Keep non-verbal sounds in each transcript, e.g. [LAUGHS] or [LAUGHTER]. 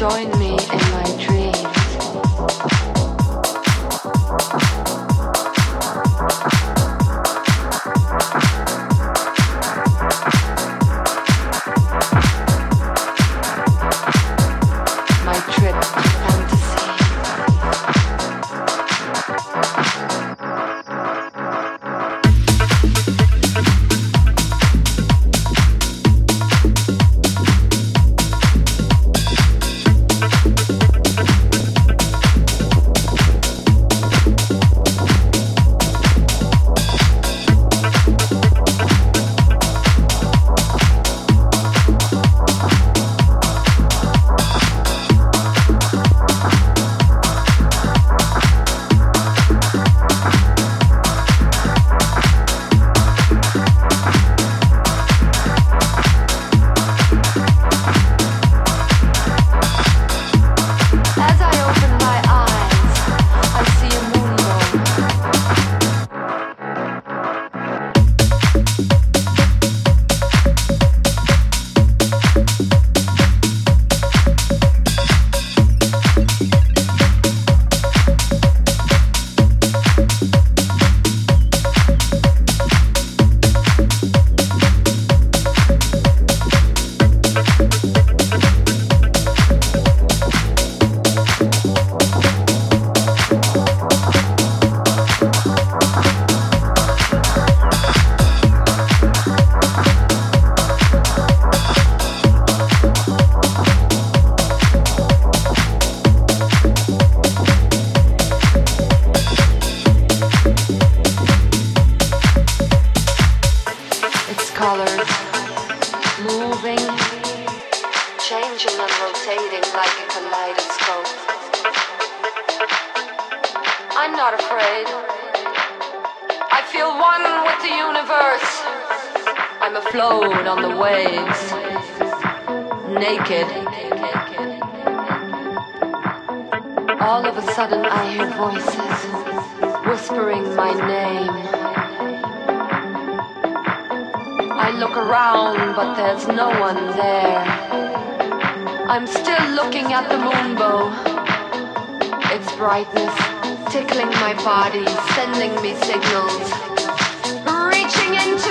join naked. All of a sudden, I hear voices whispering my name. I look around, but there's no one there. I'm still looking at the moonbow. Its brightness tickling my body, sending me signals, reaching into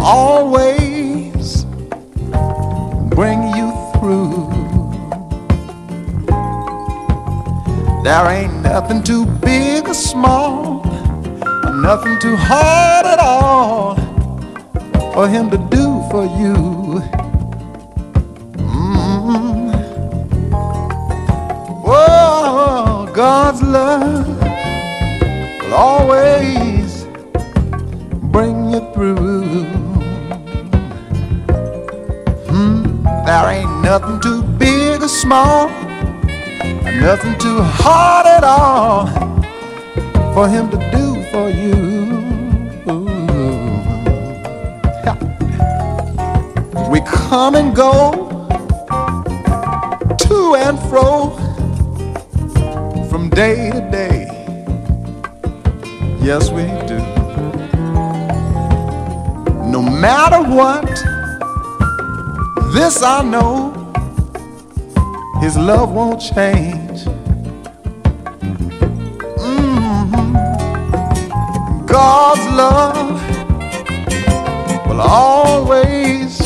always bring you through. There ain't nothing too big or small, or nothing too hard at all for Him to do for you. Mm. Oh, God's love nothing too big or small, nothing too hard at all for him to do for you. We come and go to and fro from day to day. Yes, we do. No matter what, this I know, His love won't change. Mhm. God's love will always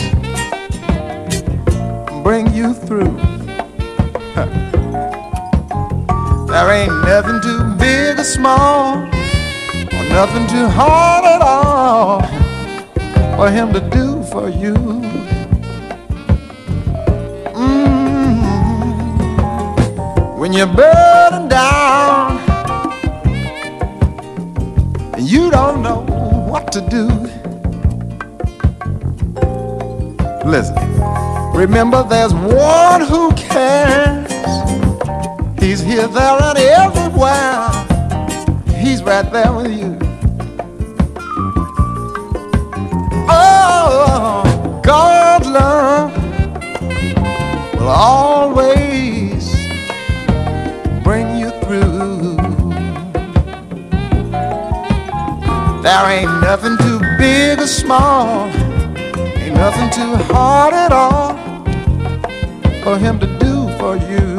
bring you through. [LAUGHS] There ain't nothing too big or small, or nothing too hard at all for him to do for you. You're burdened down and you don't know what to do, listen. Remember, there's one who cares. He's here, there, and everywhere. He's right there with you. Nothing too big or small, ain't nothing too hard at all for Him to do for you.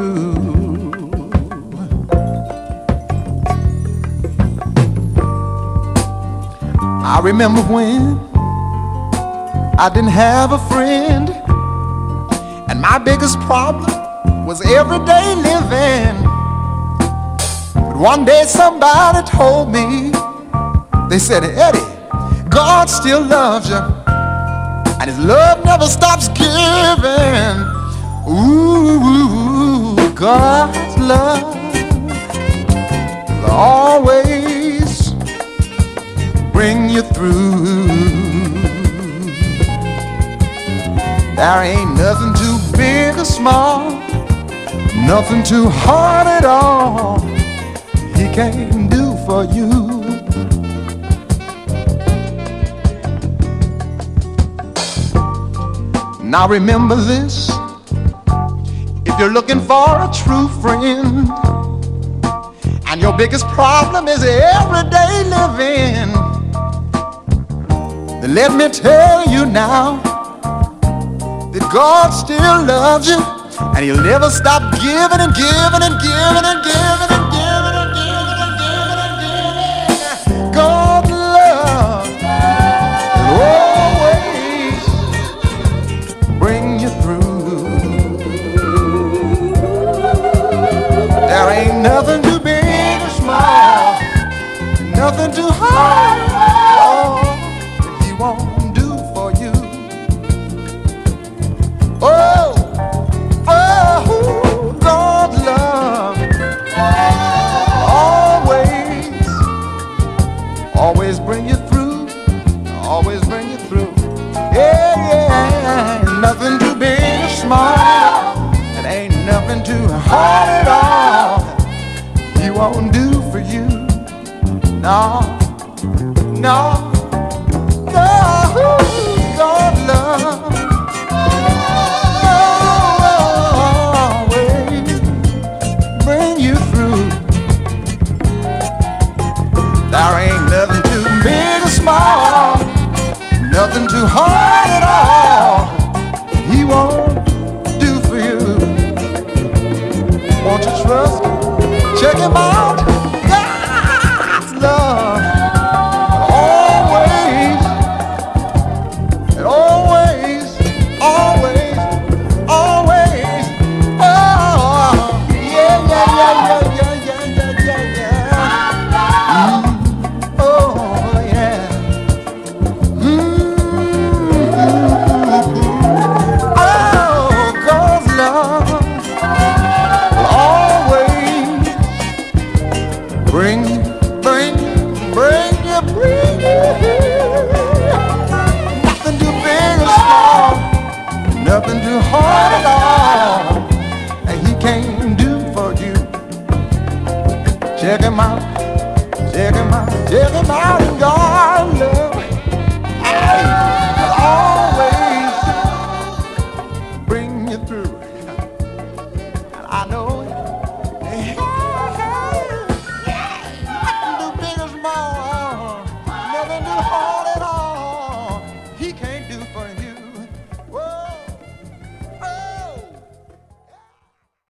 I remember when I didn't have a friend, and my biggest problem was everyday living. But one day somebody told me, they said, Eddie, God still loves you, and His love never stops giving. Ooh, God's love will always bring you through. There ain't nothing too big or small, nothing too hard at all. He can't do for you. Now remember this. If you're looking for a true friend, and your biggest problem is everyday living, then let me tell you now that God still loves you, and He'll never stop giving and giving and giving and giving nothing too hard